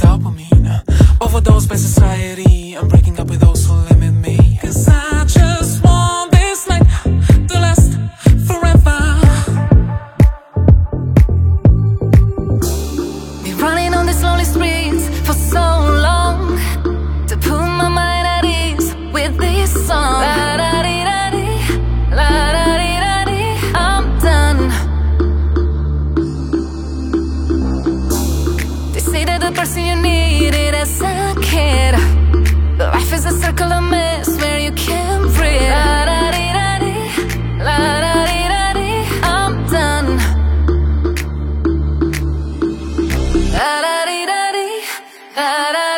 dopamine Overdose by society. the person you needed as a kid. Life is a circle of mess where you can't breathe. La da dee da dee la da dee da dee I'm done. La da dee da dee la da